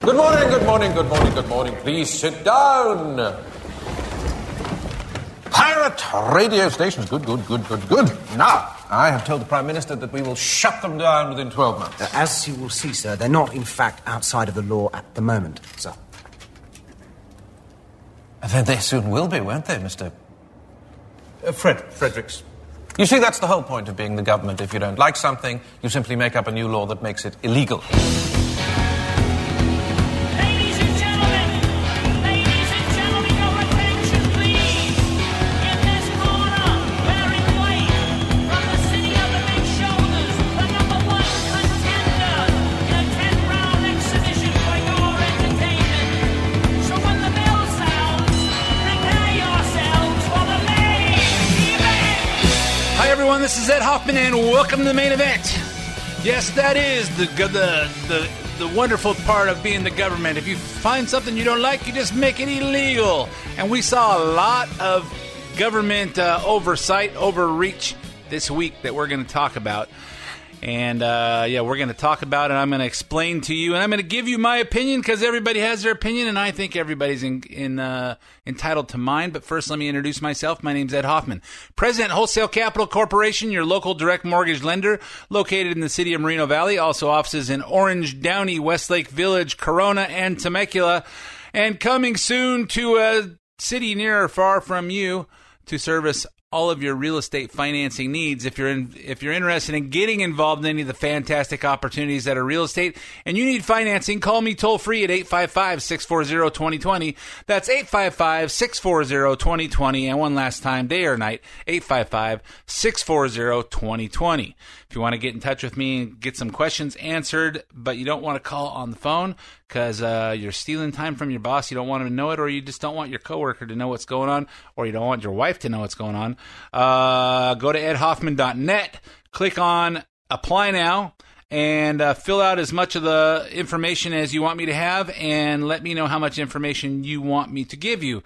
Good morning, good morning, good morning, good morning. Please sit down. Pirate radio stations. Good, good, good, good, good. Now, I have told the Prime Minister that we will shut them down within 12 months. Uh, as you will see, sir, they're not, in fact, outside of the law at the moment, sir. Then they soon will be, won't they, Mr. Uh, Fred, Fredericks. You see, that's the whole point of being the government. If you don't like something, you simply make up a new law that makes it illegal. And welcome to the main event. Yes, that is the the the the wonderful part of being the government. If you find something you don't like, you just make it illegal. And we saw a lot of government uh, oversight, overreach this week that we're going to talk about. And uh, yeah, we're going to talk about it. I'm going to explain to you, and I'm going to give you my opinion because everybody has their opinion, and I think everybody's in, in uh, entitled to mine. But first, let me introduce myself. My name's Ed Hoffman, President Wholesale Capital Corporation, your local direct mortgage lender, located in the city of Moreno Valley. Also offices in Orange, Downey, Westlake Village, Corona, and Temecula, and coming soon to a city near or far from you to service all of your real estate financing needs. If you're in, if you're interested in getting involved in any of the fantastic opportunities that are real estate and you need financing, call me toll free at 855-640-2020. That's 855-640-2020. And one last time, day or night, 855-640-2020. If you want to get in touch with me and get some questions answered, but you don't want to call on the phone because uh, you're stealing time from your boss, you don't want him to know it, or you just don't want your coworker to know what's going on, or you don't want your wife to know what's going on, uh, go to edhoffman.net, click on apply now, and uh, fill out as much of the information as you want me to have, and let me know how much information you want me to give you.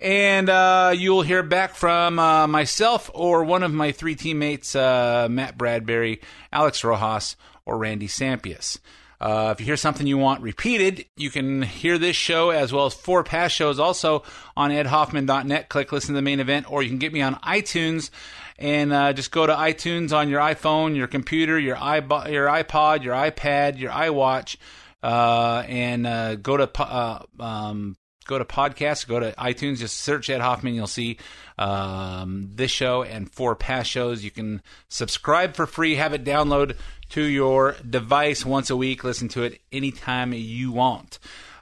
And uh, you'll hear back from uh, myself or one of my three teammates, uh, Matt Bradbury, Alex Rojas, or Randy Sampius. Uh, if you hear something you want repeated, you can hear this show as well as four past shows also on edhoffman.net. Click listen to the main event, or you can get me on iTunes and uh, just go to iTunes on your iPhone, your computer, your, iPod, your iPod, your iPad, your iWatch, uh, and uh, go to uh, um, go to podcasts, go to iTunes, just search Ed Hoffman. You'll see um, this show and four past shows. You can subscribe for free, have it download to your device once a week. Listen to it anytime you want.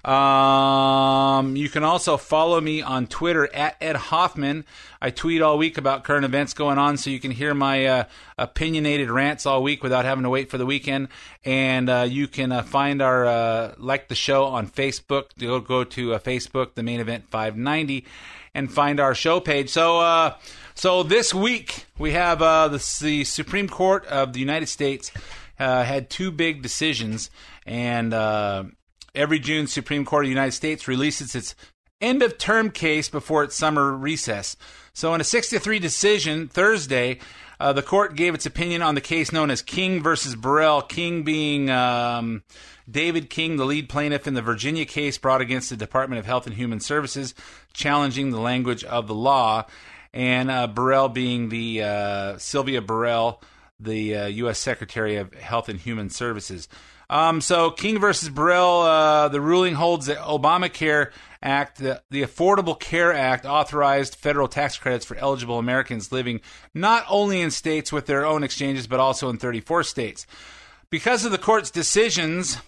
Um, you can also follow me on Twitter at Ed Hoffman. I tweet all week about current events going on, so you can hear my uh, opinionated rants all week without having to wait for the weekend. And uh, you can uh, find our uh, like the show on Facebook. Go go to uh, Facebook, the main event 590, and find our show page. So. Uh, so this week we have uh, the, the Supreme Court of the United States uh, had two big decisions, and uh, every June, Supreme Court of the United States releases its end of term case before its summer recess. So, in a 6 to 3 decision Thursday, uh, the court gave its opinion on the case known as King versus Burwell. King being um, David King, the lead plaintiff in the Virginia case brought against the Department of Health and Human Services, challenging the language of the law, and uh, Burwell being the uh, Sylvia Burwell, the uh, U.S. Secretary of Health and Human Services. Um, so King versus Burwell, uh, the ruling holds that Obamacare Act, the, the Affordable Care Act, authorized federal tax credits for eligible Americans living not only in states with their own exchanges, but also in 34 states. Because of the court's decisions,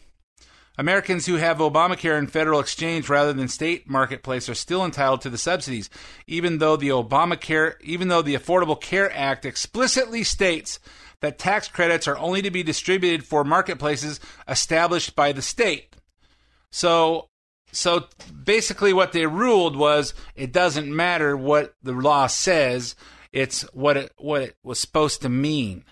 Americans who have Obamacare and federal exchange rather than state marketplace are still entitled to the subsidies, even though the Obamacare, even though the Affordable Care Act explicitly states that tax credits are only to be distributed for marketplaces established by the state. So, so basically, what they ruled was it doesn't matter what the law says; it's what it what it was supposed to mean.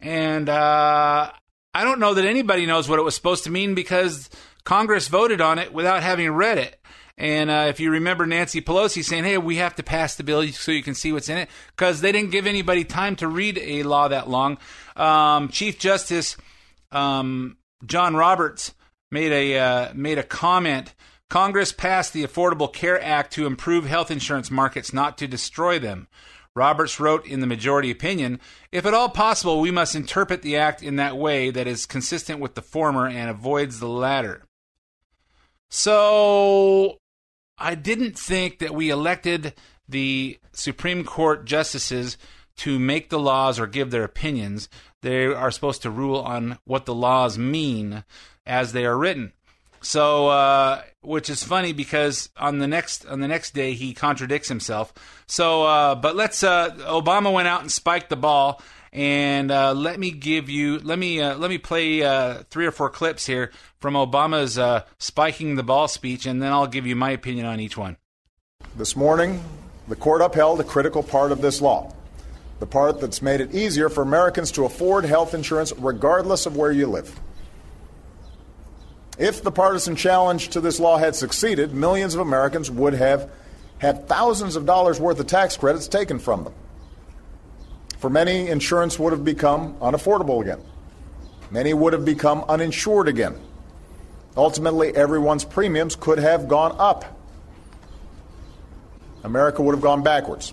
And uh, I don't know that anybody knows what it was supposed to mean because Congress voted on it without having read it. And uh, if you remember Nancy Pelosi saying, hey, we have to pass the bill so you can see what's in it, because they didn't give anybody time to read a law that long. Um, Chief Justice um, John Roberts made a uh, made a comment. Congress passed the Affordable Care Act to improve health insurance markets, not to destroy them. Roberts wrote in the majority opinion If at all possible, we must interpret the act in that way that is consistent with the former and avoids the latter. So, I didn't think that we elected the Supreme Court justices to make the laws or give their opinions. They are supposed to rule on what the laws mean as they are written. So, uh, which is funny because on the next on the next day he contradicts himself. So, uh, but let's. Uh, Obama went out and spiked the ball, and uh, let me give you let me uh, let me play uh, three or four clips here from Obama's uh, spiking the ball speech, and then I'll give you my opinion on each one. This morning, the court upheld a critical part of this law, the part that's made it easier for Americans to afford health insurance regardless of where you live. If the partisan challenge to this law had succeeded, millions of Americans would have had thousands of dollars worth of tax credits taken from them. For many, insurance would have become unaffordable again. Many would have become uninsured again. Ultimately, everyone's premiums could have gone up. America would have gone backwards.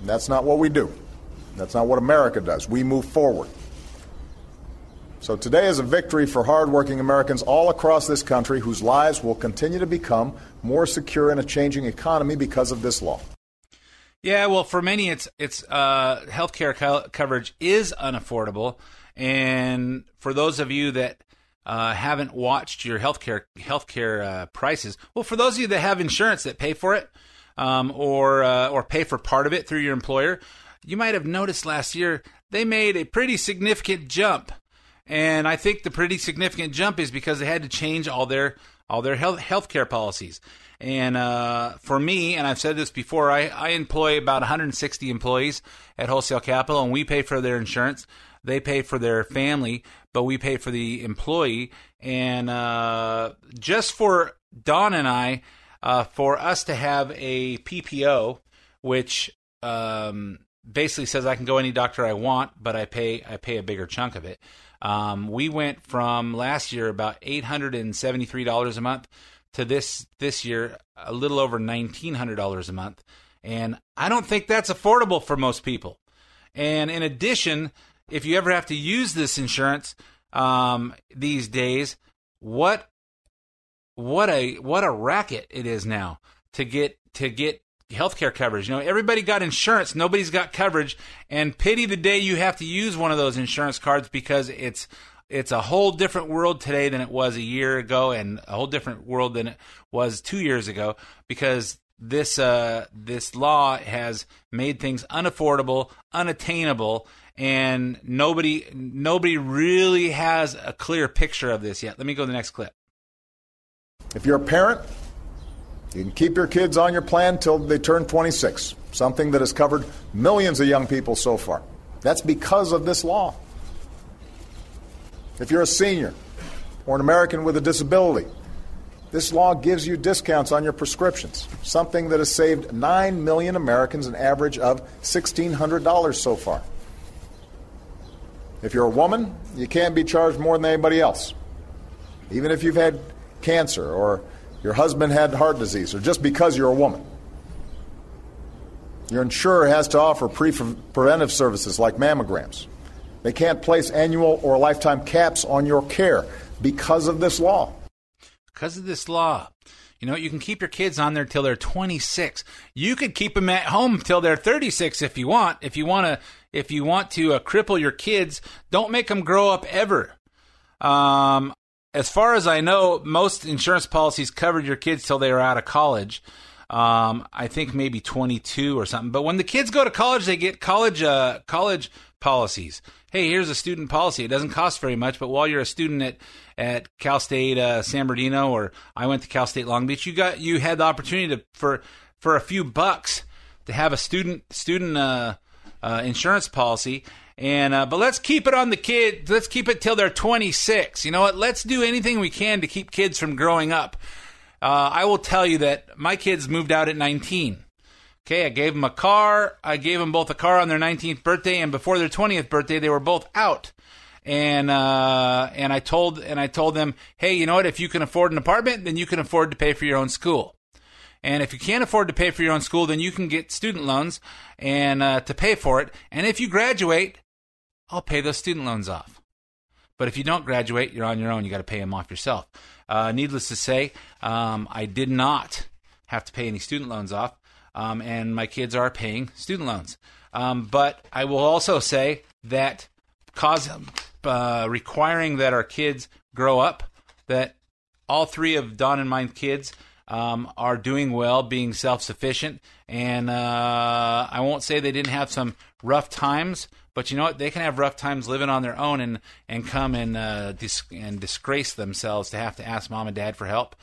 And that's not what we do. That's not what America does. We move forward. So today is a victory for hardworking Americans all across this country whose lives will continue to become more secure in a changing economy because of this law. Yeah, well, for many, it's it's uh, healthcare co- coverage is unaffordable, and for those of you that uh, haven't watched your healthcare healthcare uh, prices, well, for those of you that have insurance that pay for it, um, or uh, or pay for part of it through your employer, you might have noticed last year they made a pretty significant jump, and I think the pretty significant jump is because they had to change all their all their health healthcare policies. And uh, for me, and I've said this before, I, I employ about 160 employees at Wholesale Capital, and we pay for their insurance. They pay for their family, but we pay for the employee. And uh, just for Don and I, uh, for us to have a PPO, which um, basically says I can go any doctor I want, but I pay I pay a bigger chunk of it. Um, we went from last year about eight hundred and seventy three dollars a month to this this year a little over nineteen hundred dollars a month, and I don't think that's affordable for most people. And in addition, if you ever have to use this insurance um, these days, what what a what a racket it is now to get to get healthcare coverage. You know, everybody got insurance, nobody's got coverage, and pity the day you have to use one of those insurance cards because it's it's a whole different world today than it was a year ago, and a whole different world than it was two years ago because this uh, this law has made things unaffordable, unattainable, and nobody nobody really has a clear picture of this yet. Let me go to the next clip. If you're a parent, you can keep your kids on your plan till they turn 26, something that has covered millions of young people so far. That's because of this law. If you're a senior or an American with a disability, this law gives you discounts on your prescriptions, something that has saved 9 million Americans an average of $1,600 so far. If you're a woman, you can't be charged more than anybody else. Even if you've had cancer or your husband had heart disease or just because you're a woman. Your insurer has to offer pre- preventive services like mammograms. They can't place annual or lifetime caps on your care because of this law. Because of this law. You know, you can keep your kids on there till they're 26. You could keep them at home till they're 36 if you want. If you want to, if you want to uh, cripple your kids, don't make them grow up ever. Um, as far as I know, most insurance policies covered your kids till they were out of college. Um, I think maybe 22 or something. But when the kids go to college, they get college uh, college policies. Hey, here's a student policy. It doesn't cost very much, but while you're a student at at Cal State uh, San Bernardino or I went to Cal State Long Beach, you got you had the opportunity to for for a few bucks to have a student student uh, uh, insurance policy. And uh, but let's keep it on the kid. Let's keep it till they're 26. You know what? Let's do anything we can to keep kids from growing up. Uh, I will tell you that my kids moved out at 19. Okay, I gave them a car. I gave them both a car on their 19th birthday, and before their 20th birthday, they were both out. and uh, and I told and I told them, hey, you know what? If you can afford an apartment, then you can afford to pay for your own school. And if you can't afford to pay for your own school, then you can get student loans and uh, to pay for it. And if you graduate, I'll pay those student loans off. But if you don't graduate, you're on your own. You got to pay them off yourself. Uh, needless to say, um, I did not have to pay any student loans off, um, and my kids are paying student loans. Um, but I will also say that cause uh, requiring that our kids grow up, that all three of Don and my kids um, are doing well, being self sufficient. And uh, I won't say they didn't have some rough times, but you know what? They can have rough times living on their own and, and come and, uh, dis- and disgrace themselves to have to ask mom and dad for help.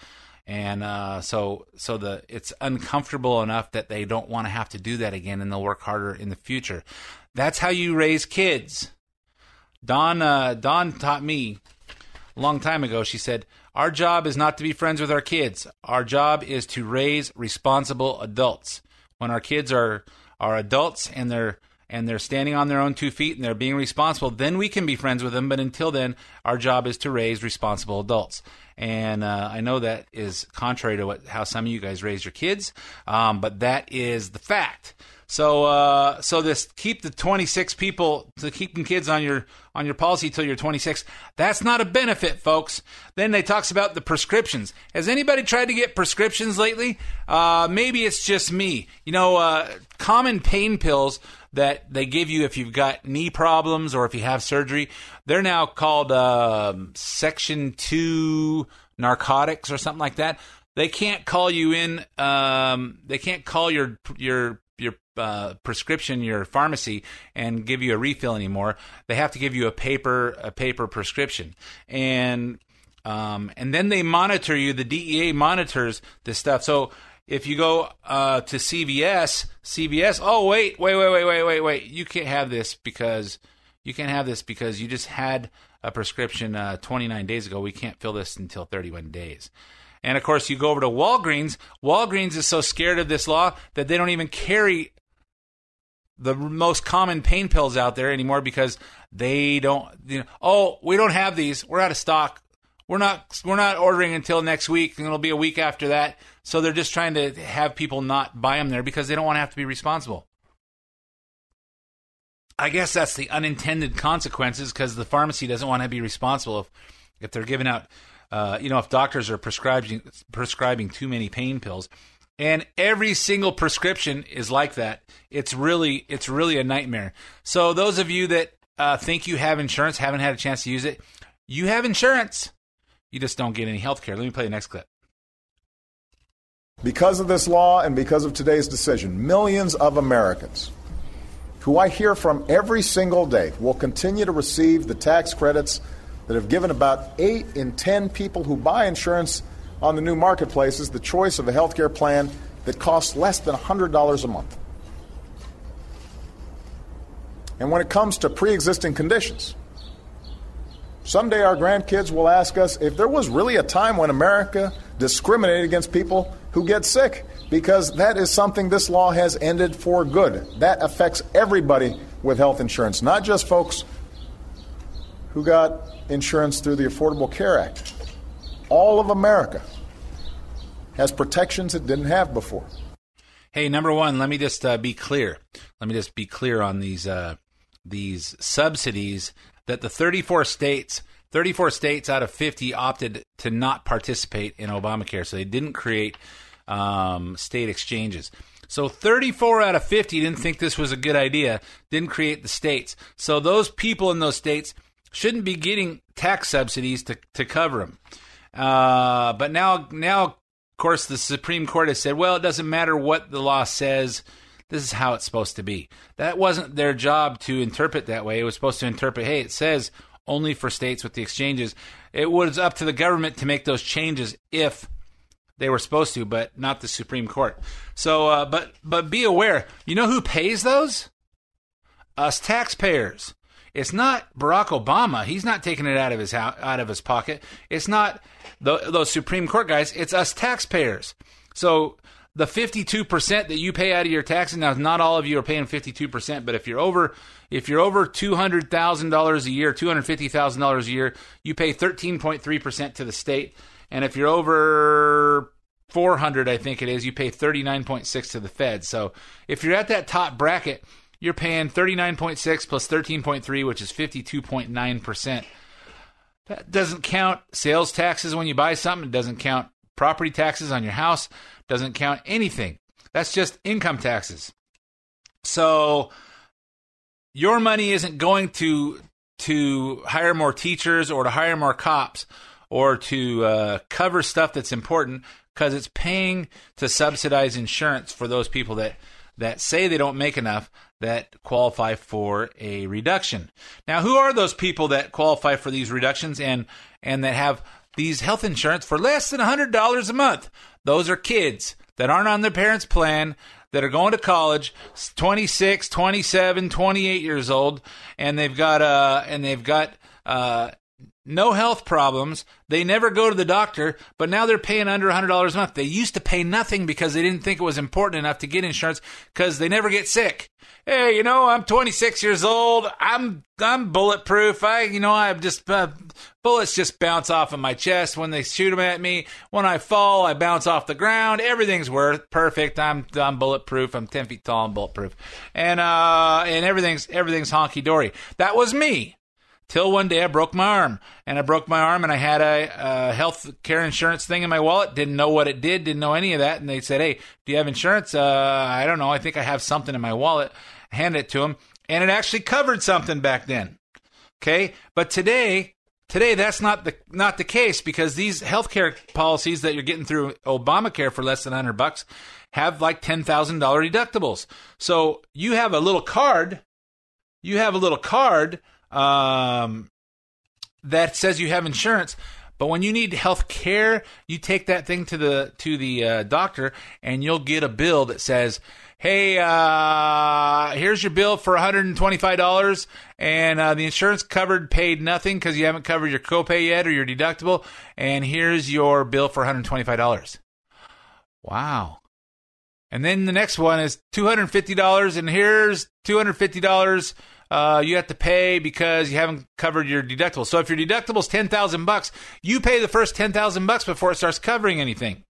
And uh, so, so the it's uncomfortable enough that they don't want to have to do that again, and they'll work harder in the future. That's how you raise kids. Don uh, Don taught me a long time ago. She said, "Our job is not to be friends with our kids. Our job is to raise responsible adults. When our kids are are adults and they're and they're standing on their own two feet and they're being responsible, then we can be friends with them. But until then, our job is to raise responsible adults. And uh, I know that is contrary to what, how some of you guys raise your kids, um, but that is the fact. So, uh, so this keep the 26 people to keeping kids on your on your policy till you're 26. That's not a benefit, folks. Then they talks about the prescriptions. Has anybody tried to get prescriptions lately? Uh, maybe it's just me. You know, uh, common pain pills that they give you if you've got knee problems or if you have surgery. They're now called um Section Two narcotics or something like that. They can't call you in. Um, they can't call your your your uh, prescription, your pharmacy, and give you a refill anymore. They have to give you a paper a paper prescription, and um, and then they monitor you. The DEA monitors this stuff. So if you go uh, to CVS, CVS, oh wait, wait, wait, wait, wait, wait, wait, you can't have this because you can't have this because you just had a prescription uh, 29 days ago. We can't fill this until 31 days. And of course, you go over to Walgreens. Walgreens is so scared of this law that they don't even carry the most common pain pills out there anymore because they don't. You know, oh, we don't have these. We're out of stock. We're not. We're not ordering until next week, and it'll be a week after that. So they're just trying to have people not buy them there because they don't want to have to be responsible. I guess that's the unintended consequences because the pharmacy doesn't want to be responsible if if they're giving out, uh, you know, if doctors are prescribing prescribing too many pain pills, and every single prescription is like that. It's really it's really a nightmare. So those of you that uh, think you have insurance, haven't had a chance to use it, you have insurance. You just don't get any health care. Let me play the next clip. Because of this law and because of today's decision, millions of Americans who I hear from every single day will continue to receive the tax credits that have given about 8 in 10 people who buy insurance on the new marketplaces the choice of a health care plan that costs less than $100 a month. And when it comes to pre existing conditions, someday our grandkids will ask us if there was really a time when America discriminated against people who get sick, because that is something this law has ended for good. That affects everybody with health insurance, not just folks who got insurance through the Affordable Care Act. All of America has protections it didn't have before. Hey, number one, let me just uh, be clear. Let me just be clear on these uh, these subsidies that the 34 states, 34 states out of 50 opted to not participate in Obamacare, so they didn't create um, state exchanges. So 34 out of 50 didn't think this was a good idea, didn't create the states. So those people in those states shouldn't be getting tax subsidies to, to cover them. Uh, but now, now, of course, the Supreme Court has said, well, it doesn't matter what the law says. This is how it's supposed to be. That wasn't their job to interpret that way. It was supposed to interpret, hey, it says only for states with the exchanges. It was up to the government to make those changes if they were supposed to, but not the Supreme Court. So, uh, but but be aware. You know who pays those? Us taxpayers. It's not Barack Obama. He's not taking it out of his out of his pocket. It's not tho- those Supreme Court guys. It's us taxpayers. So the 52% that you pay out of your taxes now not all of you are paying 52% but if you're over if you're over $200,000 a year $250,000 a year you pay 13.3% to the state and if you're over 400 I think it is you pay 39.6 to the Fed so if you're at that top bracket you're paying 39.6 plus 13.3 which is 52.9% that doesn't count sales taxes when you buy something. It doesn't count property taxes on your house. Doesn't count anything. That's just income taxes. So your money isn't going to to hire more teachers or to hire more cops or to uh, cover stuff that's important because it's paying to subsidize insurance for those people that that say they don't make enough that qualify for a reduction. Now, who are those people that qualify for these reductions and and that have these health insurance for less than $100 a month? Those are kids that aren't on their parents' plan that are going to college 26 27 28 years old and they've got uh and they've got uh no health problems. They never go to the doctor, but now they're paying under $100 a month. They used to pay nothing because they didn't think it was important enough to get insurance because they never get sick. Hey, you know, I'm 26 years old. I'm I'm bulletproof. I, you know, I'm just uh, bullets just bounce off of my chest when they shoot them at me. When I fall, I bounce off the ground. Everything's worth perfect. I'm I'm bulletproof. I'm 10 feet tall and bulletproof, and uh and everything's everything's honky dory. That was me till one day I broke my arm. And I broke my arm and I had a, a health care insurance thing in my wallet. Didn't know what it did, didn't know any of that. And they said, Hey, do you have insurance? Uh, I don't know. I think I have something in my wallet. I handed it to them and it actually covered something back then. Okay. But today, today that's not the, not the case because these healthcare policies that you're getting through Obamacare for less than 100 bucks have like $10,000 deductibles. So you have a little card, you have a little card um, that says you have insurance. But when you need health care, you take that thing to the to the uh, doctor, and you'll get a bill that says, "Hey, uh, here's your bill for 125 dollars, and uh, the insurance covered paid nothing because you haven't covered your copay yet or your deductible, and here's your bill for 125 dollars." Wow. And then the next one is $250, and here's $250 uh, you have to pay because you haven't covered your deductible. So if your deductible is ten thousand bucks, you pay the first ten thousand bucks before it starts covering anything.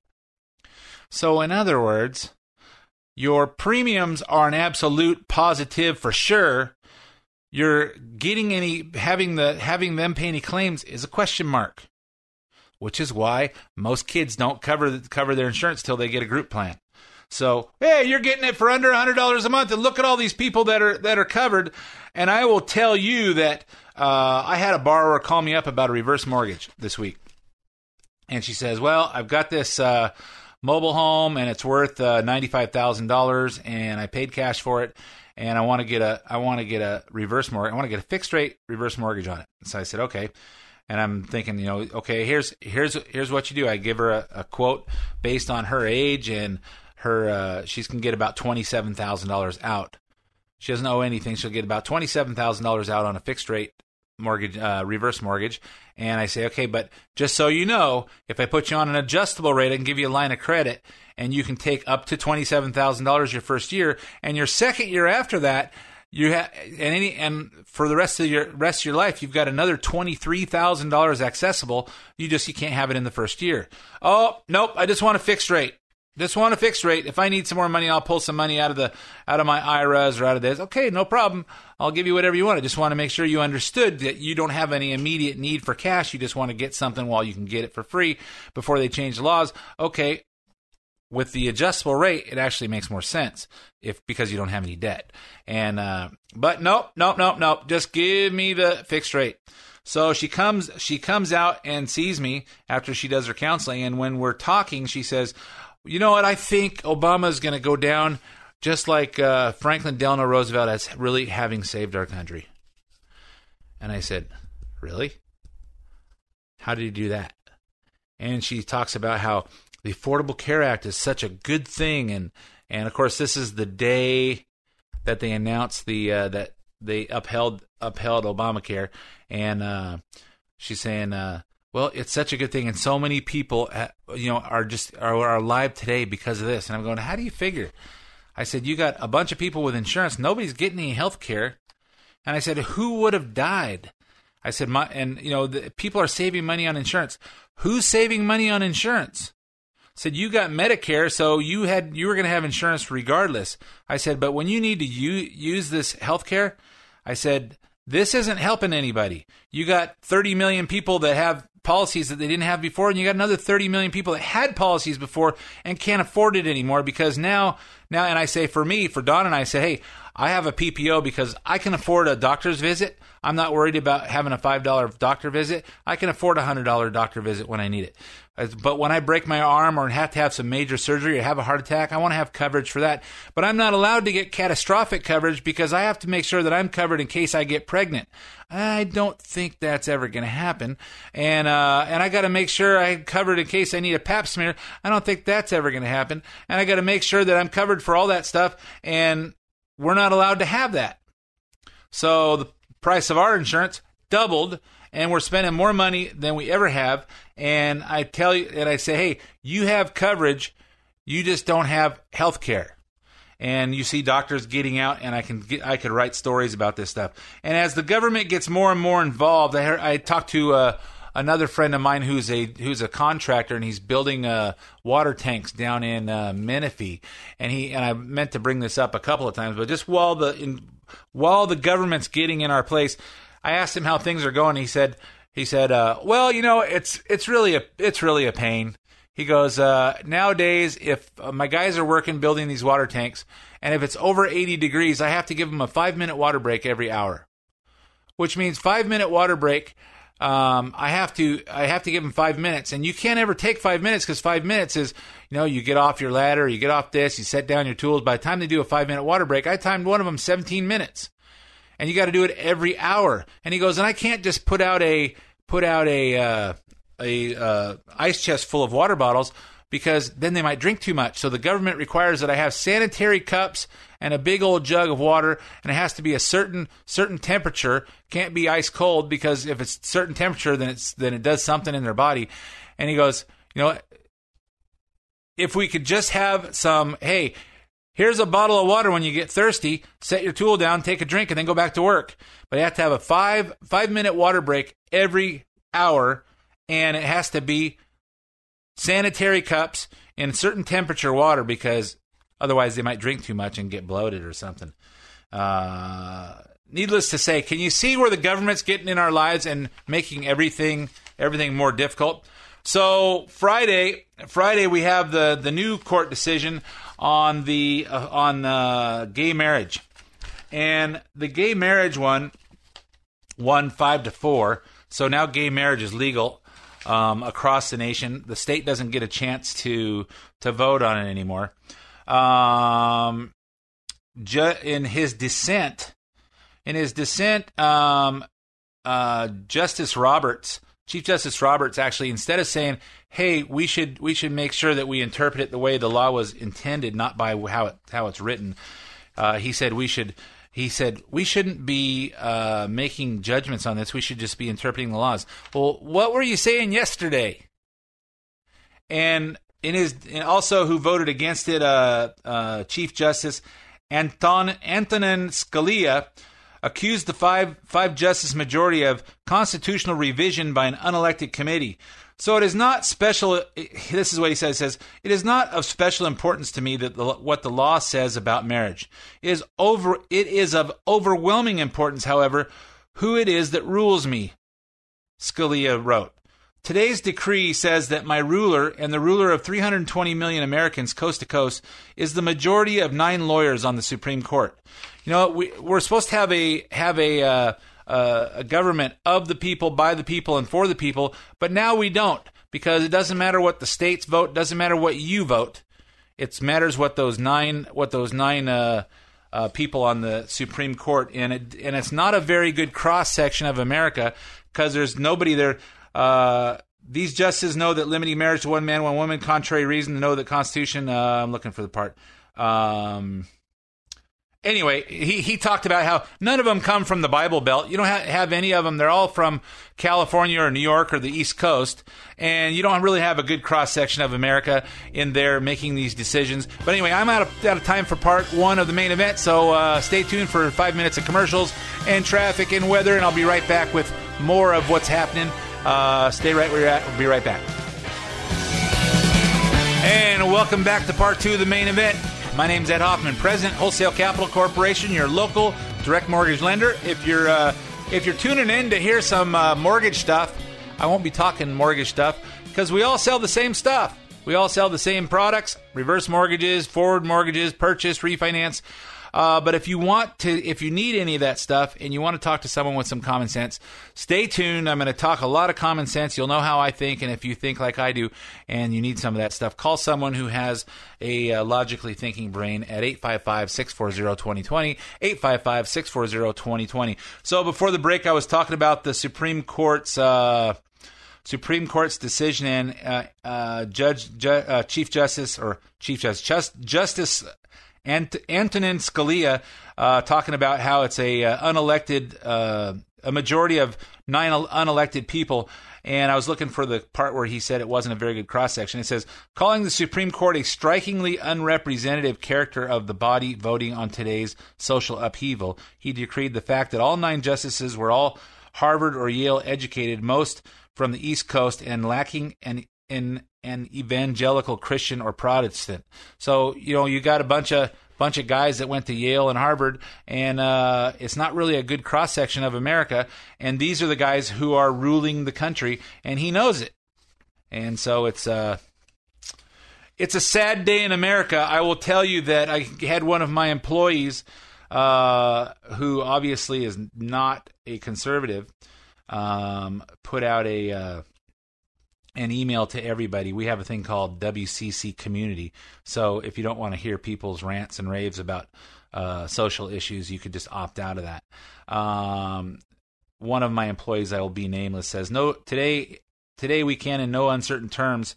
So in other words, your premiums are an absolute positive for sure. You're getting any having the having them pay any claims is a question mark, which is why most kids don't cover cover their insurance till they get a group plan. So, hey, you're getting it for under $100 a month and look at all these people that are that are covered. And I will tell you that uh, I had a borrower call me up about a reverse mortgage this week. And she says, "Well, I've got this uh, mobile home and it's worth uh, $95,000 and I paid cash for it and I want to get a I want to get a reverse mortgage. I want to get a fixed rate reverse mortgage on it." So I said, "Okay." and I'm thinking, you know, okay, here's here's here's what you do. I give her a, a quote based on her age and her uh, she's can get about twenty seven thousand dollars out. She doesn't owe anything. She'll get about twenty seven thousand dollars out on a fixed rate mortgage, uh, reverse mortgage. And I say, okay, but just so you know, if I put you on an adjustable rate, I can give you a line of credit, and you can take up to twenty seven thousand dollars your first year, and your second year after that. You have and any and for the rest of your rest of your life, you've got another twenty three thousand dollars accessible. You just you can't have it in the first year. Oh nope, I just want a fixed rate. Just want a fixed rate. If I need some more money, I'll pull some money out of the out of my IRAs or out of this. Okay, no problem. I'll give you whatever you want. I just want to make sure you understood that you don't have any immediate need for cash. You just want to get something while you can get it for free before they change the laws. Okay. With the adjustable rate, it actually makes more sense if because you don't have any debt. And uh, but nope, nope, nope, nope. Just give me the fixed rate. So she comes she comes out and sees me after she does her counseling and when we're talking she says, "You know what? I think Obama's going to go down just like uh, Franklin Delano Roosevelt as really having saved our country." And I said, "Really? How did he do that?" And she talks about how the Affordable Care Act is such a good thing and and of course this is the day that they announced the uh, that they upheld upheld Obamacare, and uh, she's saying, uh, well, it's such a good thing, and so many people, uh, you know, are just are, are alive today because of this. And I'm going, how do you figure? I said, you got a bunch of people with insurance. Nobody's getting any health care. And I said, who would have died? I said, my, and you know, the, people are saving money on insurance. Who's saving money on insurance? said you got Medicare, so you had you were going to have insurance regardless. I said, but when you need to u- use this health care, I said this isn't helping anybody. You got 30 million people that have policies that they didn't have before, and you got another 30 million people that had policies before and can't afford it anymore because now now and I say for me, for Don and I say, hey, I have a PPO because I can afford a doctor's visit. I'm not worried about having a $5 doctor visit. I can afford a $100 doctor visit when I need it. But when I break my arm or have to have some major surgery or have a heart attack, I want to have coverage for that. But I'm not allowed to get catastrophic coverage because I have to make sure that I'm covered in case I get pregnant. I don't think that's ever going to happen, and uh, and I got to make sure I'm covered in case I need a Pap smear. I don't think that's ever going to happen, and I got to make sure that I'm covered for all that stuff. And we're not allowed to have that. So the price of our insurance doubled and we're spending more money than we ever have. And I tell you, and I say, hey, you have coverage, you just don't have health care. And you see doctors getting out, and I can get, I could write stories about this stuff. And as the government gets more and more involved, I, heard, I talked to uh, another friend of mine who's a who's a contractor, and he's building uh, water tanks down in uh, Menifee. And he and I meant to bring this up a couple of times, but just while the in, while the government's getting in our place, I asked him how things are going. He said he said, uh, "Well, you know, it's it's really a it's really a pain." He goes, uh, "Nowadays, if uh, my guys are working building these water tanks, and if it's over 80 degrees, I have to give them a five minute water break every hour, which means five minute water break." Um, I have to I have to give them five minutes, and you can't ever take five minutes because five minutes is you know you get off your ladder, you get off this, you set down your tools. By the time they do a five minute water break, I timed one of them 17 minutes and you got to do it every hour. And he goes, and I can't just put out a put out a uh, a uh, ice chest full of water bottles because then they might drink too much. So the government requires that I have sanitary cups and a big old jug of water, and it has to be a certain certain temperature. Can't be ice cold because if it's certain temperature, then it's then it does something in their body. And he goes, you know, if we could just have some, hey, Here's a bottle of water when you get thirsty. Set your tool down, take a drink, and then go back to work. But you have to have a five five minute water break every hour, and it has to be sanitary cups in certain temperature water because otherwise they might drink too much and get bloated or something. Uh, needless to say, can you see where the government's getting in our lives and making everything everything more difficult? So Friday, Friday we have the the new court decision on the uh, on uh, gay marriage, and the gay marriage one won five to four. So now gay marriage is legal um, across the nation. The state doesn't get a chance to to vote on it anymore. Um, ju- in his dissent, in his dissent, um, uh, Justice Roberts, Chief Justice Roberts, actually instead of saying, "Hey, we should we should make sure that we interpret it the way the law was intended, not by how it how it's written," uh, he said we should. He said we shouldn't be uh, making judgments on this. We should just be interpreting the laws. Well, what were you saying yesterday? And in his, and also who voted against it, uh, uh, Chief Justice Anton Antonin Scalia accused the five five justice majority of constitutional revision by an unelected committee. So it is not special. This is what he says. Says it is not of special importance to me that the, what the law says about marriage it is over. It is of overwhelming importance, however, who it is that rules me. Scalia wrote. Today's decree says that my ruler and the ruler of 320 million Americans coast to coast is the majority of nine lawyers on the Supreme Court. You know, we, we're supposed to have a have a uh, uh, a government of the people, by the people, and for the people, but now we don't because it doesn't matter what the states vote, doesn't matter what you vote. It matters what those nine what those nine uh, uh, people on the Supreme Court, and it and it's not a very good cross section of America because there's nobody there. Uh, these justices know that limiting marriage to one man, one woman, contrary reason to know the Constitution. Uh, I'm looking for the part. Um, anyway, he, he talked about how none of them come from the Bible Belt. You don't ha- have any of them. They're all from California or New York or the East Coast. And you don't really have a good cross section of America in there making these decisions. But anyway, I'm out of, out of time for part one of the main event. So uh, stay tuned for five minutes of commercials and traffic and weather. And I'll be right back with more of what's happening. Uh, stay right where you're at. We'll be right back. And welcome back to part two of the main event. My name's Ed Hoffman, President, Wholesale Capital Corporation, your local direct mortgage lender. If you're uh, if you're tuning in to hear some uh, mortgage stuff, I won't be talking mortgage stuff because we all sell the same stuff. We all sell the same products: reverse mortgages, forward mortgages, purchase, refinance. Uh, but if you want to, if you need any of that stuff and you want to talk to someone with some common sense, stay tuned. I'm going to talk a lot of common sense. You'll know how I think, and if you think like I do and you need some of that stuff, call someone who has a uh, logically thinking brain at 855-640-2020, 855-640-2020. So before the break, I was talking about the Supreme Court's. Uh, Supreme Court's decision and uh, uh, Judge Ju- uh, Chief Justice or Chief Justice Just, Justice Ant- Antonin Scalia uh, talking about how it's a uh, unelected uh, a majority of nine el- unelected people. And I was looking for the part where he said it wasn't a very good cross section. It says, calling the Supreme Court a strikingly unrepresentative character of the body voting on today's social upheaval, he decreed the fact that all nine justices were all Harvard or Yale educated, most from the East Coast, and lacking an in an evangelical Christian or Protestant. So you know you got a bunch of bunch of guys that went to Yale and Harvard, and uh, it's not really a good cross section of America. And these are the guys who are ruling the country, and he knows it. And so it's uh, it's a sad day in America. I will tell you that I had one of my employees, uh, who obviously is not a conservative, um, put out a uh, an email to everybody. We have a thing called WCC Community. So if you don't want to hear people's rants and raves about uh, social issues, you could just opt out of that. Um, one of my employees, I will be nameless, says, "No, today, today we can, in no uncertain terms,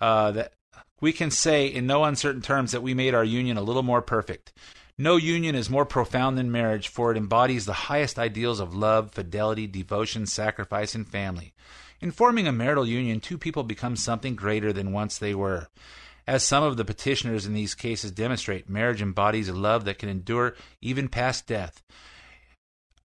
uh, that we can say in no uncertain terms that we made our union a little more perfect." No union is more profound than marriage, for it embodies the highest ideals of love, fidelity, devotion, sacrifice, and family. In forming a marital union, two people become something greater than once they were. As some of the petitioners in these cases demonstrate, marriage embodies a love that can endure even past death.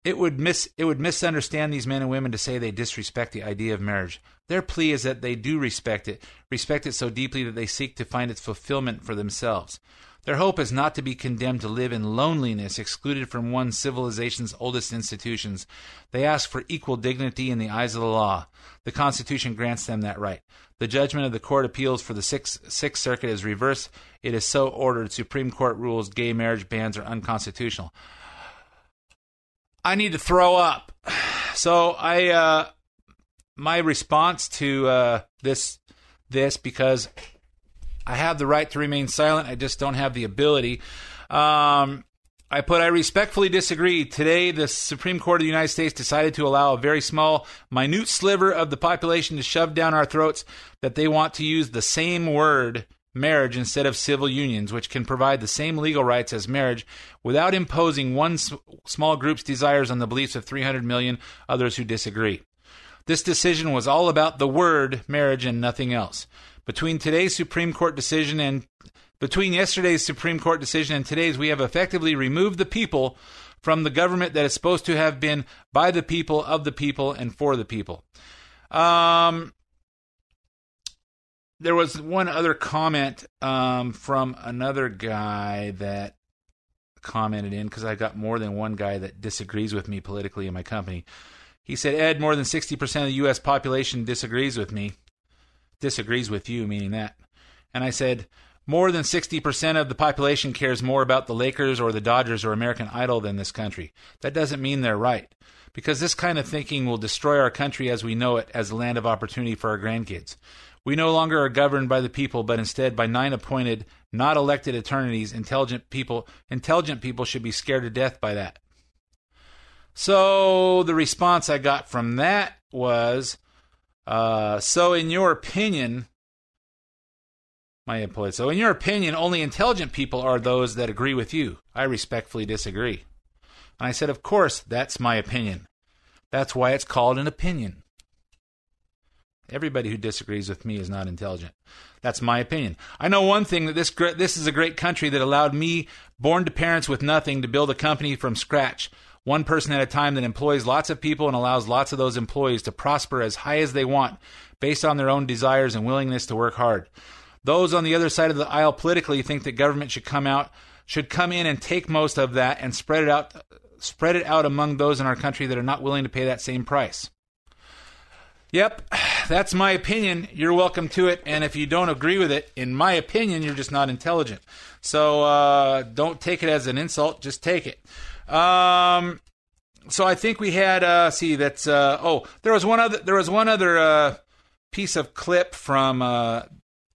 It would mis it would misunderstand these men and women to say they disrespect the idea of marriage. Their plea is that they do respect it, respect it so deeply that they seek to find its fulfillment for themselves. Their hope is not to be condemned to live in loneliness, excluded from one civilization's oldest institutions. They ask for equal dignity in the eyes of the law. The Constitution grants them that right. The judgment of the Court Appeals for the Sixth, Sixth Circuit is reversed. It is so ordered. Supreme Court rules gay marriage bans are unconstitutional. I need to throw up. So I, uh, my response to uh, this, this because I have the right to remain silent. I just don't have the ability. Um, I put, I respectfully disagree. Today, the Supreme Court of the United States decided to allow a very small, minute sliver of the population to shove down our throats that they want to use the same word, marriage, instead of civil unions, which can provide the same legal rights as marriage without imposing one small group's desires on the beliefs of 300 million others who disagree. This decision was all about the word marriage and nothing else. Between today's Supreme Court decision and between yesterday's Supreme Court decision and today's, we have effectively removed the people from the government that is supposed to have been by the people, of the people, and for the people. Um, there was one other comment um, from another guy that commented in because I've got more than one guy that disagrees with me politically in my company. He said, Ed, more than 60% of the U.S. population disagrees with me. Disagrees with you, meaning that. And I said, more than 60% of the population cares more about the Lakers or the Dodgers or American Idol than this country. That doesn't mean they're right. Because this kind of thinking will destroy our country as we know it as a land of opportunity for our grandkids. We no longer are governed by the people, but instead by nine appointed, not elected attorneys. Intelligent people, intelligent people should be scared to death by that. So the response I got from that was, uh, so in your opinion, My employees. So, in your opinion, only intelligent people are those that agree with you. I respectfully disagree. And I said, Of course, that's my opinion. That's why it's called an opinion. Everybody who disagrees with me is not intelligent. That's my opinion. I know one thing that this this is a great country that allowed me, born to parents with nothing, to build a company from scratch, one person at a time that employs lots of people and allows lots of those employees to prosper as high as they want, based on their own desires and willingness to work hard. Those on the other side of the aisle politically think that government should come out should come in and take most of that and spread it out spread it out among those in our country that are not willing to pay that same price. Yep, that's my opinion. You're welcome to it. And if you don't agree with it, in my opinion, you're just not intelligent. So uh, don't take it as an insult. Just take it. Um, so I think we had. Uh, see, that's. Uh, oh, there was one other. There was one other uh, piece of clip from uh,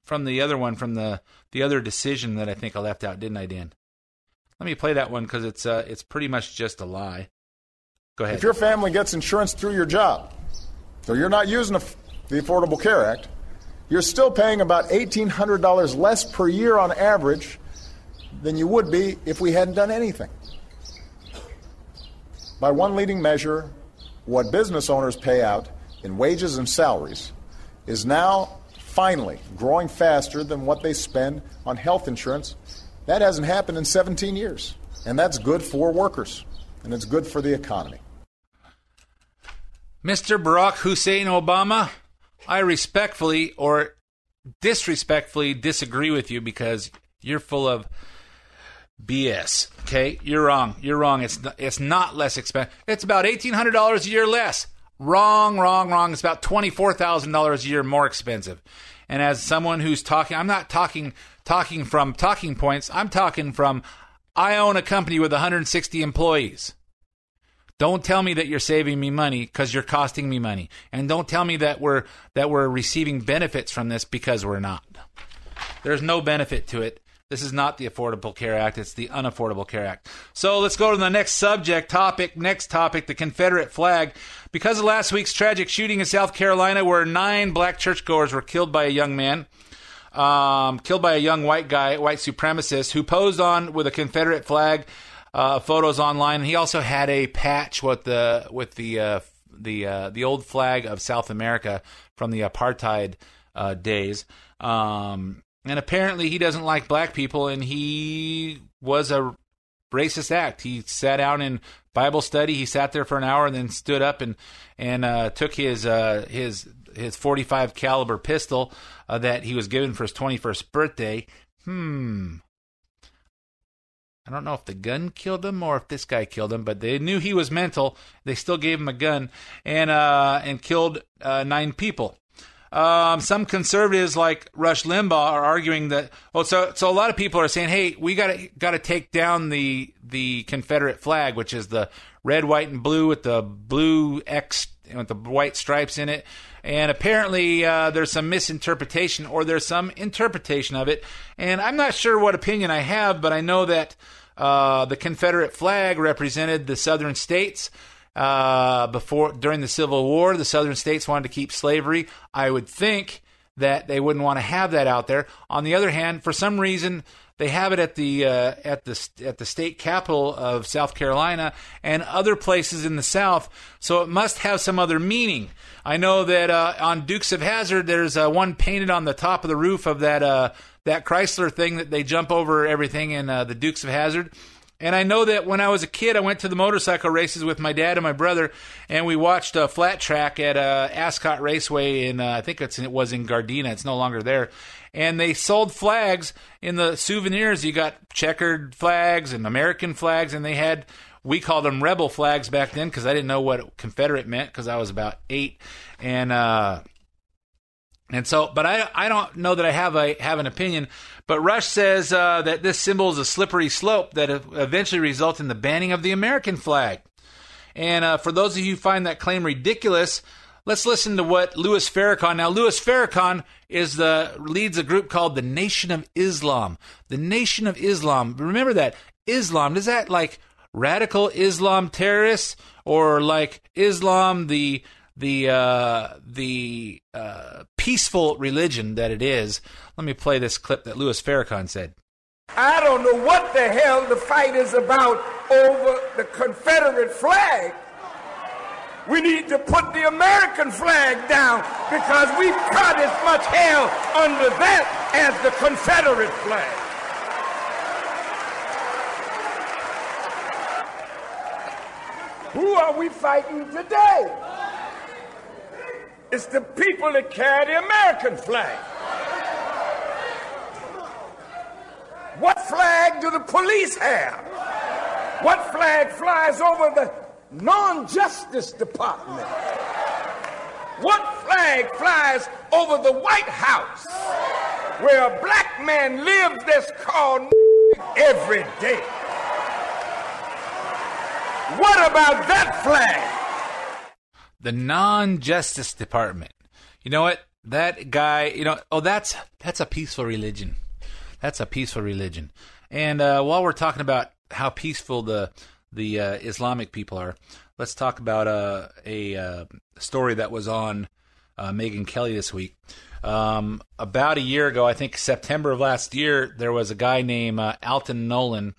from the other one from the the other decision that I think I left out, didn't I, Dan? Let me play that one because it's uh, it's pretty much just a lie. Go ahead. If your family gets insurance through your job, so you're not using the, the Affordable Care Act, you're still paying about $1,800 less per year on average than you would be if we hadn't done anything. By one leading measure, what business owners pay out in wages and salaries is now finally growing faster than what they spend on health insurance. That hasn't happened in 17 years. And that's good for workers, and it's good for the economy. Mr. Barack Hussein Obama, I respectfully or disrespectfully disagree with you because you're full of BS. Okay, you're wrong. You're wrong. It's not, it's not less expensive. It's about eighteen hundred dollars a year less. Wrong, wrong, wrong. It's about twenty four thousand dollars a year more expensive. And as someone who's talking, I'm not talking talking from talking points. I'm talking from I own a company with 160 employees. Don't tell me that you're saving me money because you're costing me money, and don't tell me that we're that we're receiving benefits from this because we're not. There's no benefit to it. This is not the Affordable Care Act, it's the Unaffordable Care Act. So let's go to the next subject topic. Next topic the Confederate flag. Because of last week's tragic shooting in South Carolina, where nine black churchgoers were killed by a young man, um, killed by a young white guy, white supremacist, who posed on with a Confederate flag. Uh, photos online. He also had a patch with the with the uh, the uh, the old flag of South America from the apartheid uh, days. Um, and apparently, he doesn't like black people, and he was a racist act. He sat down in Bible study. He sat there for an hour and then stood up and and uh, took his uh, his his 45 caliber pistol uh, that he was given for his 21st birthday. Hmm. I don't know if the gun killed him or if this guy killed him, but they knew he was mental. They still gave him a gun and uh, and killed uh, nine people. Um, some conservatives like Rush Limbaugh are arguing that. Well, so so a lot of people are saying, "Hey, we got to got to take down the the Confederate flag, which is the red, white, and blue with the blue X with the white stripes in it." And apparently, uh, there's some misinterpretation, or there's some interpretation of it. And I'm not sure what opinion I have, but I know that uh, the Confederate flag represented the Southern states. Uh, before during the Civil War, the Southern states wanted to keep slavery. I would think that they wouldn't want to have that out there. On the other hand, for some reason, they have it at the uh, at the at the state capital of South Carolina and other places in the South. So it must have some other meaning. I know that uh, on Dukes of Hazzard, there's uh, one painted on the top of the roof of that uh, that Chrysler thing that they jump over everything in uh, the Dukes of Hazzard. And I know that when I was a kid, I went to the motorcycle races with my dad and my brother, and we watched a flat track at uh, Ascot Raceway in uh, I think it was in Gardena. It's no longer there. And they sold flags in the souvenirs. You got checkered flags and American flags, and they had we called them rebel flags back then because I didn't know what Confederate meant because I was about eight, and uh, and so, but I I don't know that I have a have an opinion. But Rush says uh, that this symbol is a slippery slope that eventually results in the banning of the American flag. And uh, for those of you who find that claim ridiculous, let's listen to what Louis Farrakhan. Now, Louis Farrakhan is the leads a group called the Nation of Islam. The Nation of Islam. Remember that Islam. Is that like radical Islam terrorists or like Islam the the uh, the uh, peaceful religion that it is. Let me play this clip that Louis Farrakhan said. I don't know what the hell the fight is about over the Confederate flag. We need to put the American flag down because we've cut as much hell under that as the Confederate flag. Who are we fighting today? It's the people that carry the American flag. What flag do the police have? What flag flies over the non justice department? What flag flies over the White House where a black man lives that's called every day? What about that flag? The non-justice department. You know what? That guy, you know, oh, that's that's a peaceful religion. That's a peaceful religion. And uh, while we're talking about how peaceful the the uh, Islamic people are, let's talk about uh, a uh, story that was on uh, Megyn Kelly this week. Um, about a year ago, I think September of last year, there was a guy named uh, Alton Nolan,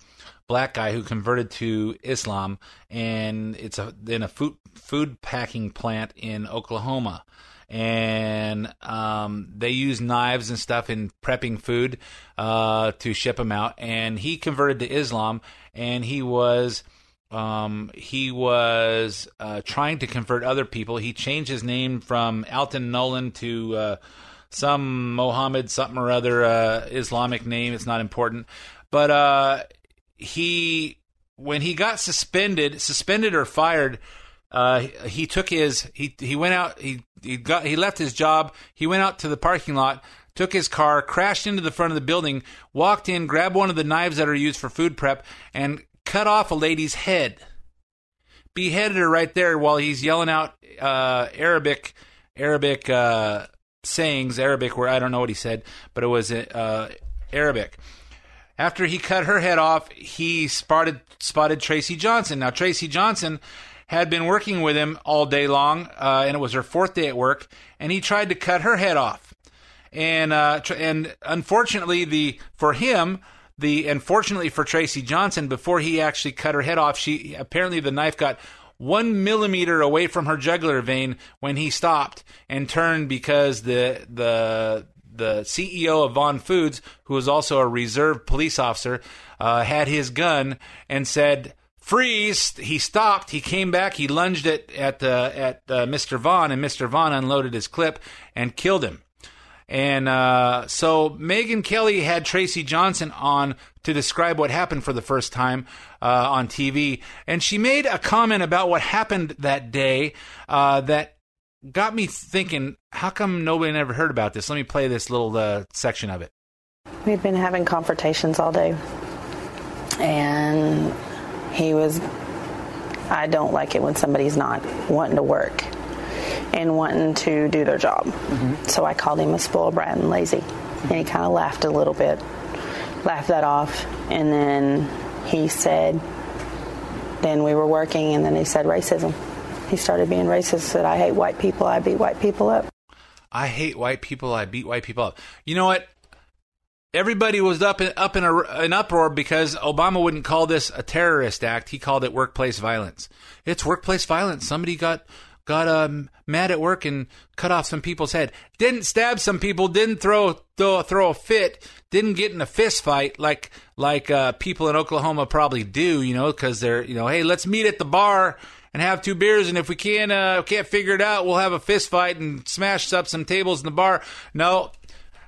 black guy who converted to Islam, and it's a, in a food food packing plant in Oklahoma. And um, they use knives and stuff in prepping food uh, to ship them out. And he converted to Islam, and he was um, he was uh, trying to convert other people. He changed his name from Alton Nolan to uh, some Mohammed something or other uh, Islamic name. It's not important, but uh, he when he got suspended, suspended or fired, uh, he took his he he went out he he got he left his job. He went out to the parking lot, took his car, crashed into the front of the building, walked in, grabbed one of the knives that are used for food prep, and cut off a lady's head. Beheaded her right there while he's yelling out uh, Arabic Arabic uh, sayings, Arabic where I don't know what he said, but it was uh, Arabic. After he cut her head off, he spotted spotted Traci Johnson. Now Traci Johnson had been working with him all day long, uh, and it was her fourth day at work, and he tried to cut her head off. And uh, and unfortunately, the for him, the unfortunately for Traci Johnson, before he actually cut her head off, she apparently the knife got one millimeter away from her jugular vein when he stopped and turned because the the the CEO of Vaughn Foods, who was also a reserve police officer, uh, had his gun and said, "Freeze!" He stopped. He came back. He lunged it at uh, at uh, Mr. Vaughn, and Mr. Vaughn unloaded his clip and killed him. And uh, so Megyn Kelly had Traci Johnson on to describe what happened for the first time uh, on TV, and she made a comment about what happened that day uh, that got me thinking. How come nobody ever heard about this? Let me play this little uh, section of it. We'd been having confrontations all day. And he was, I don't like it when somebody's not wanting to work and wanting to do their job. So I called him a spoiled brat and lazy. And he kind of laughed a little bit, laughed that off. And then he said, then we were working, and then he said racism. He started being racist, said, I hate white people, I beat white people up. I hate white people. I beat white people up. You know what? Everybody was up in, up in a, an uproar because Obama wouldn't call this a terrorist act. He called it workplace violence. It's workplace violence. Somebody got got um, mad at work and cut off some people's head. Didn't stab some people. Didn't throw throw, throw a fit. Didn't get in a fist fight like like uh, people in Oklahoma probably do. You know, because they're you know, hey, let's meet at the bar and have two beers, and if we can't uh, can't figure it out, we'll have a fist fight and smash up some tables in the bar. No,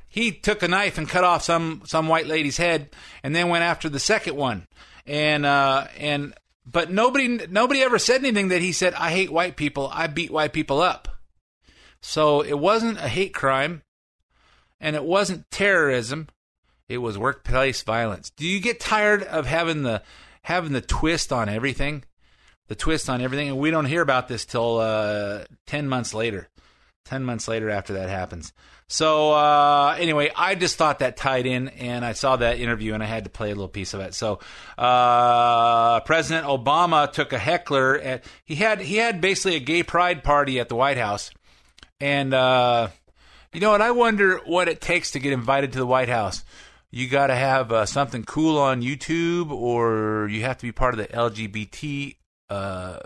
he took a knife and cut off some some white lady's head, and then went after the second one, and uh, and but nobody nobody ever said anything that he said I hate white people, I beat white people up. So it wasn't a hate crime, and it wasn't terrorism. It was workplace violence. Do you get tired of having the having the twist on everything? The twist on everything, and we don't hear about this till uh, ten months later. Ten months later, after that happens. So uh, anyway, I just thought that tied in, and I saw that interview, and I had to play a little piece of it. So uh, President Obama took a heckler. At, he had he had basically a gay pride party at the White House, and uh, You know what? I wonder what it takes to get invited to the White House. You got to have uh, something cool on YouTube, or you have to be part of the LGBT. Uh,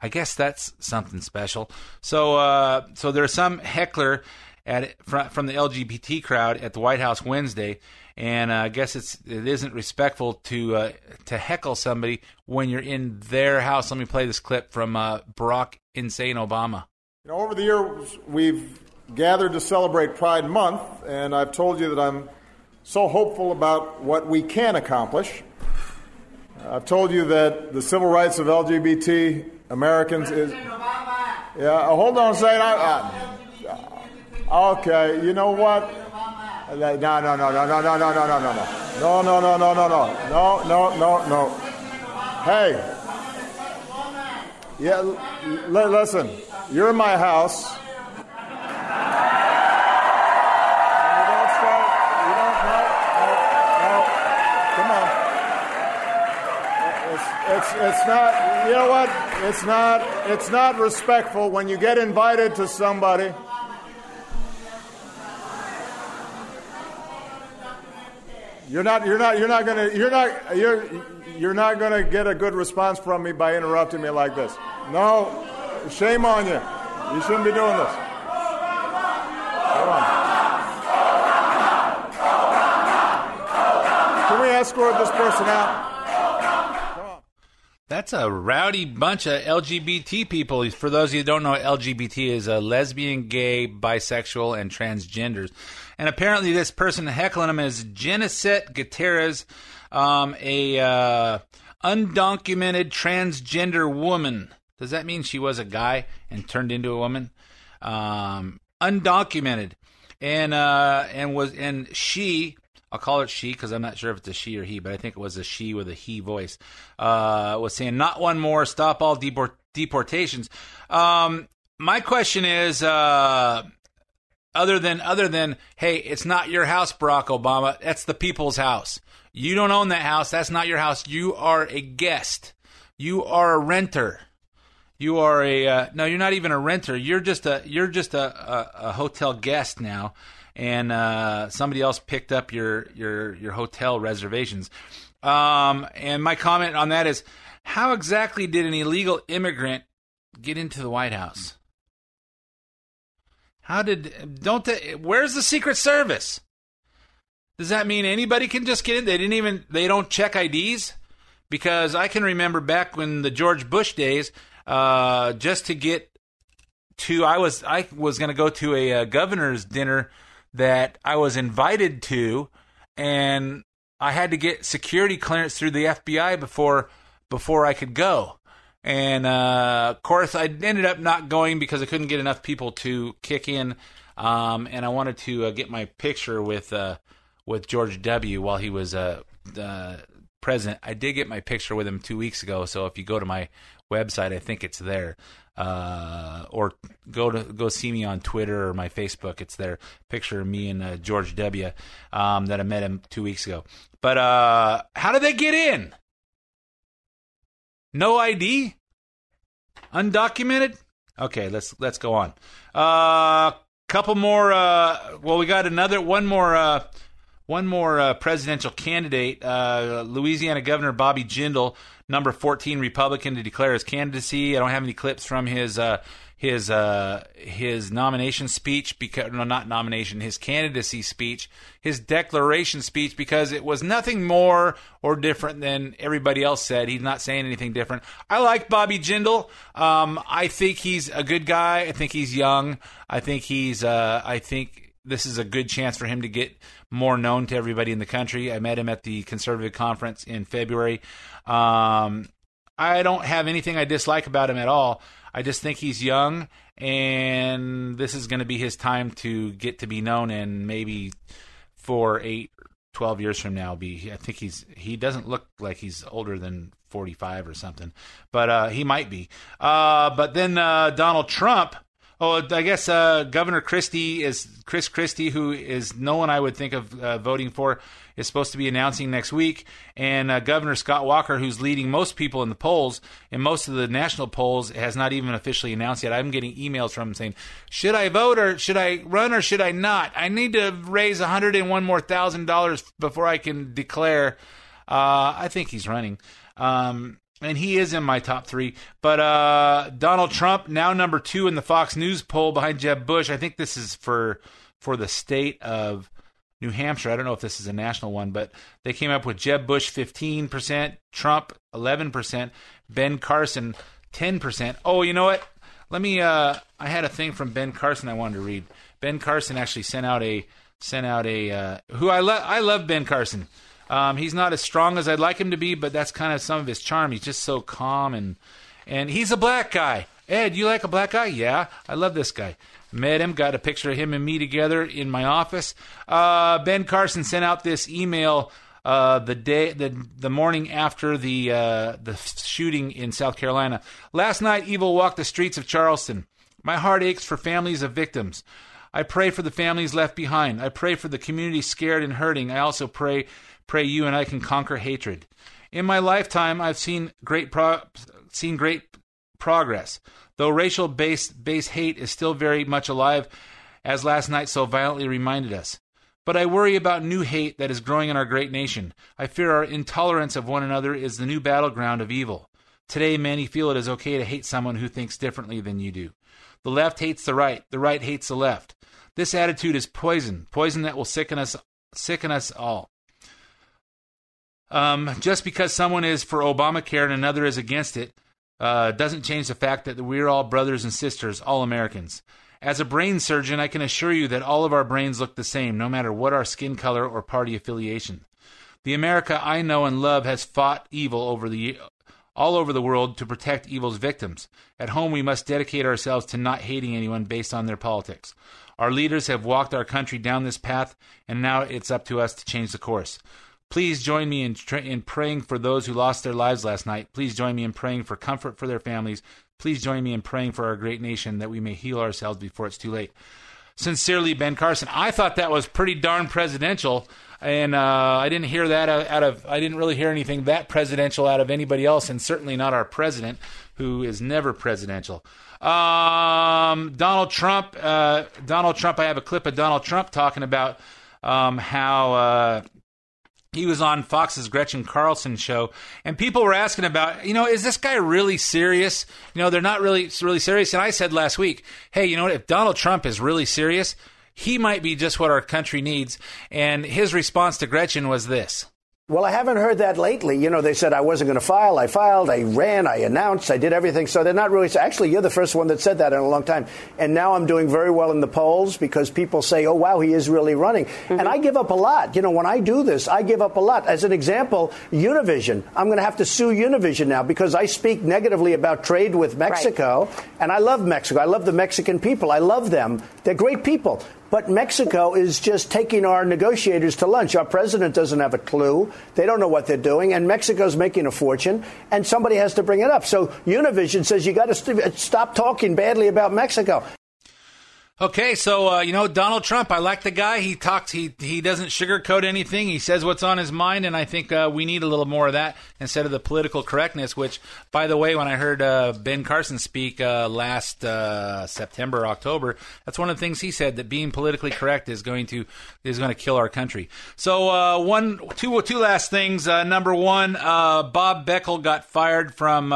I guess that's something special. So, uh, so there's some heckler at from, from the LGBT crowd at the White House Wednesday, and uh, I guess it's it isn't respectful to uh, to heckle somebody when you're in their house. Let me play this clip from uh, Barack Insane Obama. You know, over the years, we've gathered to celebrate Pride Month, and I've told you that I'm so hopeful about what we can accomplish. I've told you that the civil rights of LGBT Americans is. Yeah, uh, hold on a second. I, uh, okay, you know what? Uh, No, no, no, no, no, no, no, no, no, no, no, no, no, no, no, no, no, no, no, no. Hey. Yeah, l- listen. You're in my house. And you don't start. You don't. No, no, no. Come on. It's, it's, not. You know what? It's not. It's not respectful when you get invited to somebody. You're not. You're not. You're not gonna. You're not. You're. You're not gonna get a good response from me by interrupting me like this. No. Shame on you. You shouldn't be doing this. Come on. Can we escort this person out? That's a rowdy bunch of LGBT people. For those of you who don't know, LGBT is a lesbian, gay, bisexual, and transgenders. And apparently, this person heckling him is Jennicet Gutierrez, um, a uh, undocumented transgender woman. Does that mean she was a guy and turned into a woman? Um, undocumented, and uh, and was and she I'll call it she because I'm not sure if it's a she or he, but I think it was a she with a he voice. Uh, was saying not one more, stop all deport- deportations. Um, my question is, uh, other than other than hey, it's not your house, Barack Obama. That's the people's house. You don't own that house. That's not your house. You are a guest. You are a renter. You are a uh, no. You're not even a renter. You're just a you're just a, a, a hotel guest now, and uh, somebody else picked up your your your hotel reservations. Um, and my comment on that is, how exactly did an illegal immigrant get into the White House? How did don't they, where's the Secret Service? Does that mean anybody can just get in? They didn't even they don't check IDs because I can remember back when the George Bush days, uh, just to get to I was I was going to go to a, uh governor's dinner that I was invited to, and I had to get security clearance through the FBI before before I could go. And uh, of course, I ended up not going because I couldn't get enough people to kick in. Um, and I wanted to uh, get my picture with uh, with George W. while he was uh, uh, president. I did get my picture with him two weeks ago. So if you go to my website, I think it's there. Uh, or go to go see me on Twitter or my Facebook. It's there. Picture of me and uh, George W. Um, that I met him two weeks ago. But uh, how did they get in? No ID? Undocumented? Okay, let's let's go on. Uh couple more uh well we got another one more uh one more uh, presidential candidate, uh, Louisiana Governor Bobby Jindal, number 14 Republican, to declare his candidacy. I don't have any clips from his uh, his uh, his nomination speech because no, not nomination, his candidacy speech, his declaration speech because it was nothing more or different than everybody else said. He's not saying anything different. I like Bobby Jindal. Um, I think he's a good guy. I think he's young. I think he's. Uh, I think this is a good chance for him to get more known to everybody in the country. I met him at the conservative conference in February. Um, I don't have anything I dislike about him at all. I just think he's young, and this is going to be his time to get to be known. And maybe for eight, 12 years from now, be I think he's he doesn't look like he's older than 45 or something, but uh, he might be. Uh, but then uh, Donald Trump Oh, I guess uh, Governor Christie is Chris Christie, who is no one I would think of uh, voting for, is supposed to be announcing next week, and uh, Governor Scott Walker, who's leading most people in the polls, and most of the national polls, has not even officially announced yet. I'm getting emails from him saying, "Should I vote or should I run or should I not? I need to raise a hundred and one more thousand dollars before I can declare." Uh, I think he's running. Um, and he is in my top three. But uh, Donald Trump now number two in the Fox News poll behind Jeb Bush. I think this is for for the state of New Hampshire. I don't know if this is a national one, but they came up with Jeb Bush fifteen percent, Trump eleven percent, Ben Carson ten percent. Oh, you know what? Let me. Uh, I had a thing from Ben Carson I wanted to read. Ben Carson actually sent out a sent out a uh, who I love. I love Ben Carson. Um, he's not as strong as I'd like him to be, but that's kind of some of his charm. He's just so calm and and he's a black guy. Ed, you like a black guy? Yeah, I love this guy. Met him, got a picture of him and me together in my office. Uh, ben Carson sent out this email uh, the day, the the morning after the uh, the shooting in South Carolina. Last night, evil walked the streets of Charleston. My heart aches for families of victims. I pray for the families left behind. I pray for the community scared and hurting. I also pray pray you and I can conquer hatred. In my lifetime, I've seen great pro- seen great progress, though racial based base hate is still very much alive, as last night so violently reminded us. But I worry about new hate that is growing in our great nation. I fear our intolerance of one another is the new battleground of evil. Today, many feel it is okay to hate someone who thinks differently than you do. The left hates the right, the right hates the left. This attitude is poison, poison that will sicken us, sicken us all. Um, just because someone is for Obamacare and another is against it uh, doesn't change the fact that we're all brothers and sisters, all Americans. As a brain surgeon, I can assure you that all of our brains look the same, no matter what our skin color or party affiliation. The America I know and love has fought evil over the all over the world to protect evil's victims. At home, we must dedicate ourselves to not hating anyone based on their politics. Our leaders have walked our country down this path, and now it's up to us to change the course. Please join me in, tra- in praying for those who lost their lives last night. Please join me in praying for comfort for their families. Please join me in praying for our great nation that we may heal ourselves before it's too late. Sincerely, Ben Carson. I thought that was pretty darn presidential, and uh, I didn't hear that out of. I didn't really hear anything that presidential out of anybody else, and certainly not our president, who is never presidential. Um, Donald Trump. Uh, Donald Trump. I have a clip of Donald Trump talking about um, how. Uh, he was on Fox's Gretchen Carlson show, and people were asking about, you know, is this guy really serious? You know, they're not really really serious. And I said last week, hey, you know what? If Donald Trump is really serious, he might be just what our country needs. And his response to Gretchen was this. Well, I haven't heard that lately. You know, they said I wasn't going to file. I filed. I ran. I announced. I did everything. So they're not really. Actually, you're the first one that said that in a long time. And now I'm doing very well in the polls because people say, "Oh, wow, he is really running." Mm-hmm. And I give up a lot. You know, when I do this, I give up a lot. As an example, Univision. I'm going to have to sue Univision now because I speak negatively about trade with Mexico, and I love Mexico. I love the Mexican people. I love them. They're great people. But Mexico is just taking our negotiators to lunch. Our president doesn't have a clue. They don't know what they're doing. And Mexico's making a fortune. And somebody has to bring it up. So Univision says you got to st- stop talking badly about Mexico. Okay, so uh, you know Donald Trump. I like the guy. He talks. He he doesn't sugarcoat anything. He says what's on his mind, and I think uh, we need a little more of that instead of the political correctness. Which, by the way, when I heard uh, Ben Carson speak uh, last uh, September, October, that's one of the things he said that being politically correct is going to is going to kill our country. So uh, one, two, two last things. number one, Bob Beckel got fired from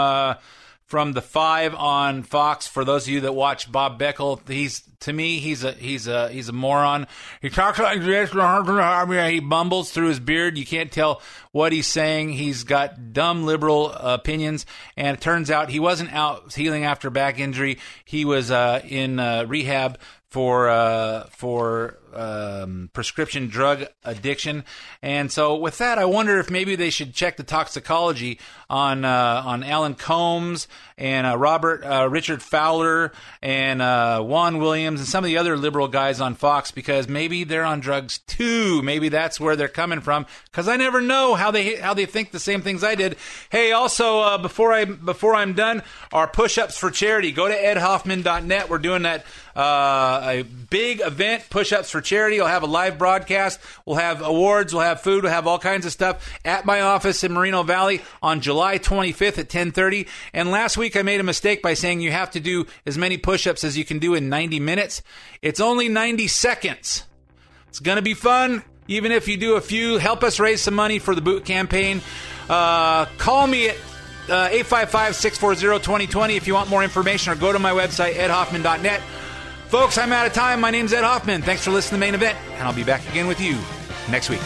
from the five on Fox. For those of you that watch Bob Beckel, he's to me he's a he's a he's a moron. He talks like this. He mumbles through his beard. You can't tell what he's saying. He's got dumb liberal opinions, and it turns out he wasn't out healing after back injury. He was uh, in uh, rehab for uh, for um, prescription drug addiction. And so, with that, I wonder if maybe they should check the toxicology on uh, on Alan Colmes and uh, Robert uh, Richard Fowler and uh, Juan Williams and some of the other liberal guys on Fox because maybe they're on drugs too. Maybe that's where they're coming from. Because I never know how they how they think the same things I did. Hey, also uh, before I before I'm done, our push-ups for charity. Go to edhoffman.net. We're doing that uh, a big event, push-ups for charity. I'll have a live broadcast. We'll have awards. We'll have food. We'll have all kinds of stuff at my office in Moreno Valley on July 25th at 10:30. And last week I made a mistake by saying you have to do as many push-ups as you can do in 90 minutes. It's only 90 seconds. It's going to be fun. Even if you do a few, help us raise some money for the boot campaign. Uh, call me at uh, 855 640 2020 if you want more information, or go to my website, edhoffman.net. Folks, I'm out of time. My name's Ed Hoffman. Thanks for listening to the main event, and I'll be back again with you next week.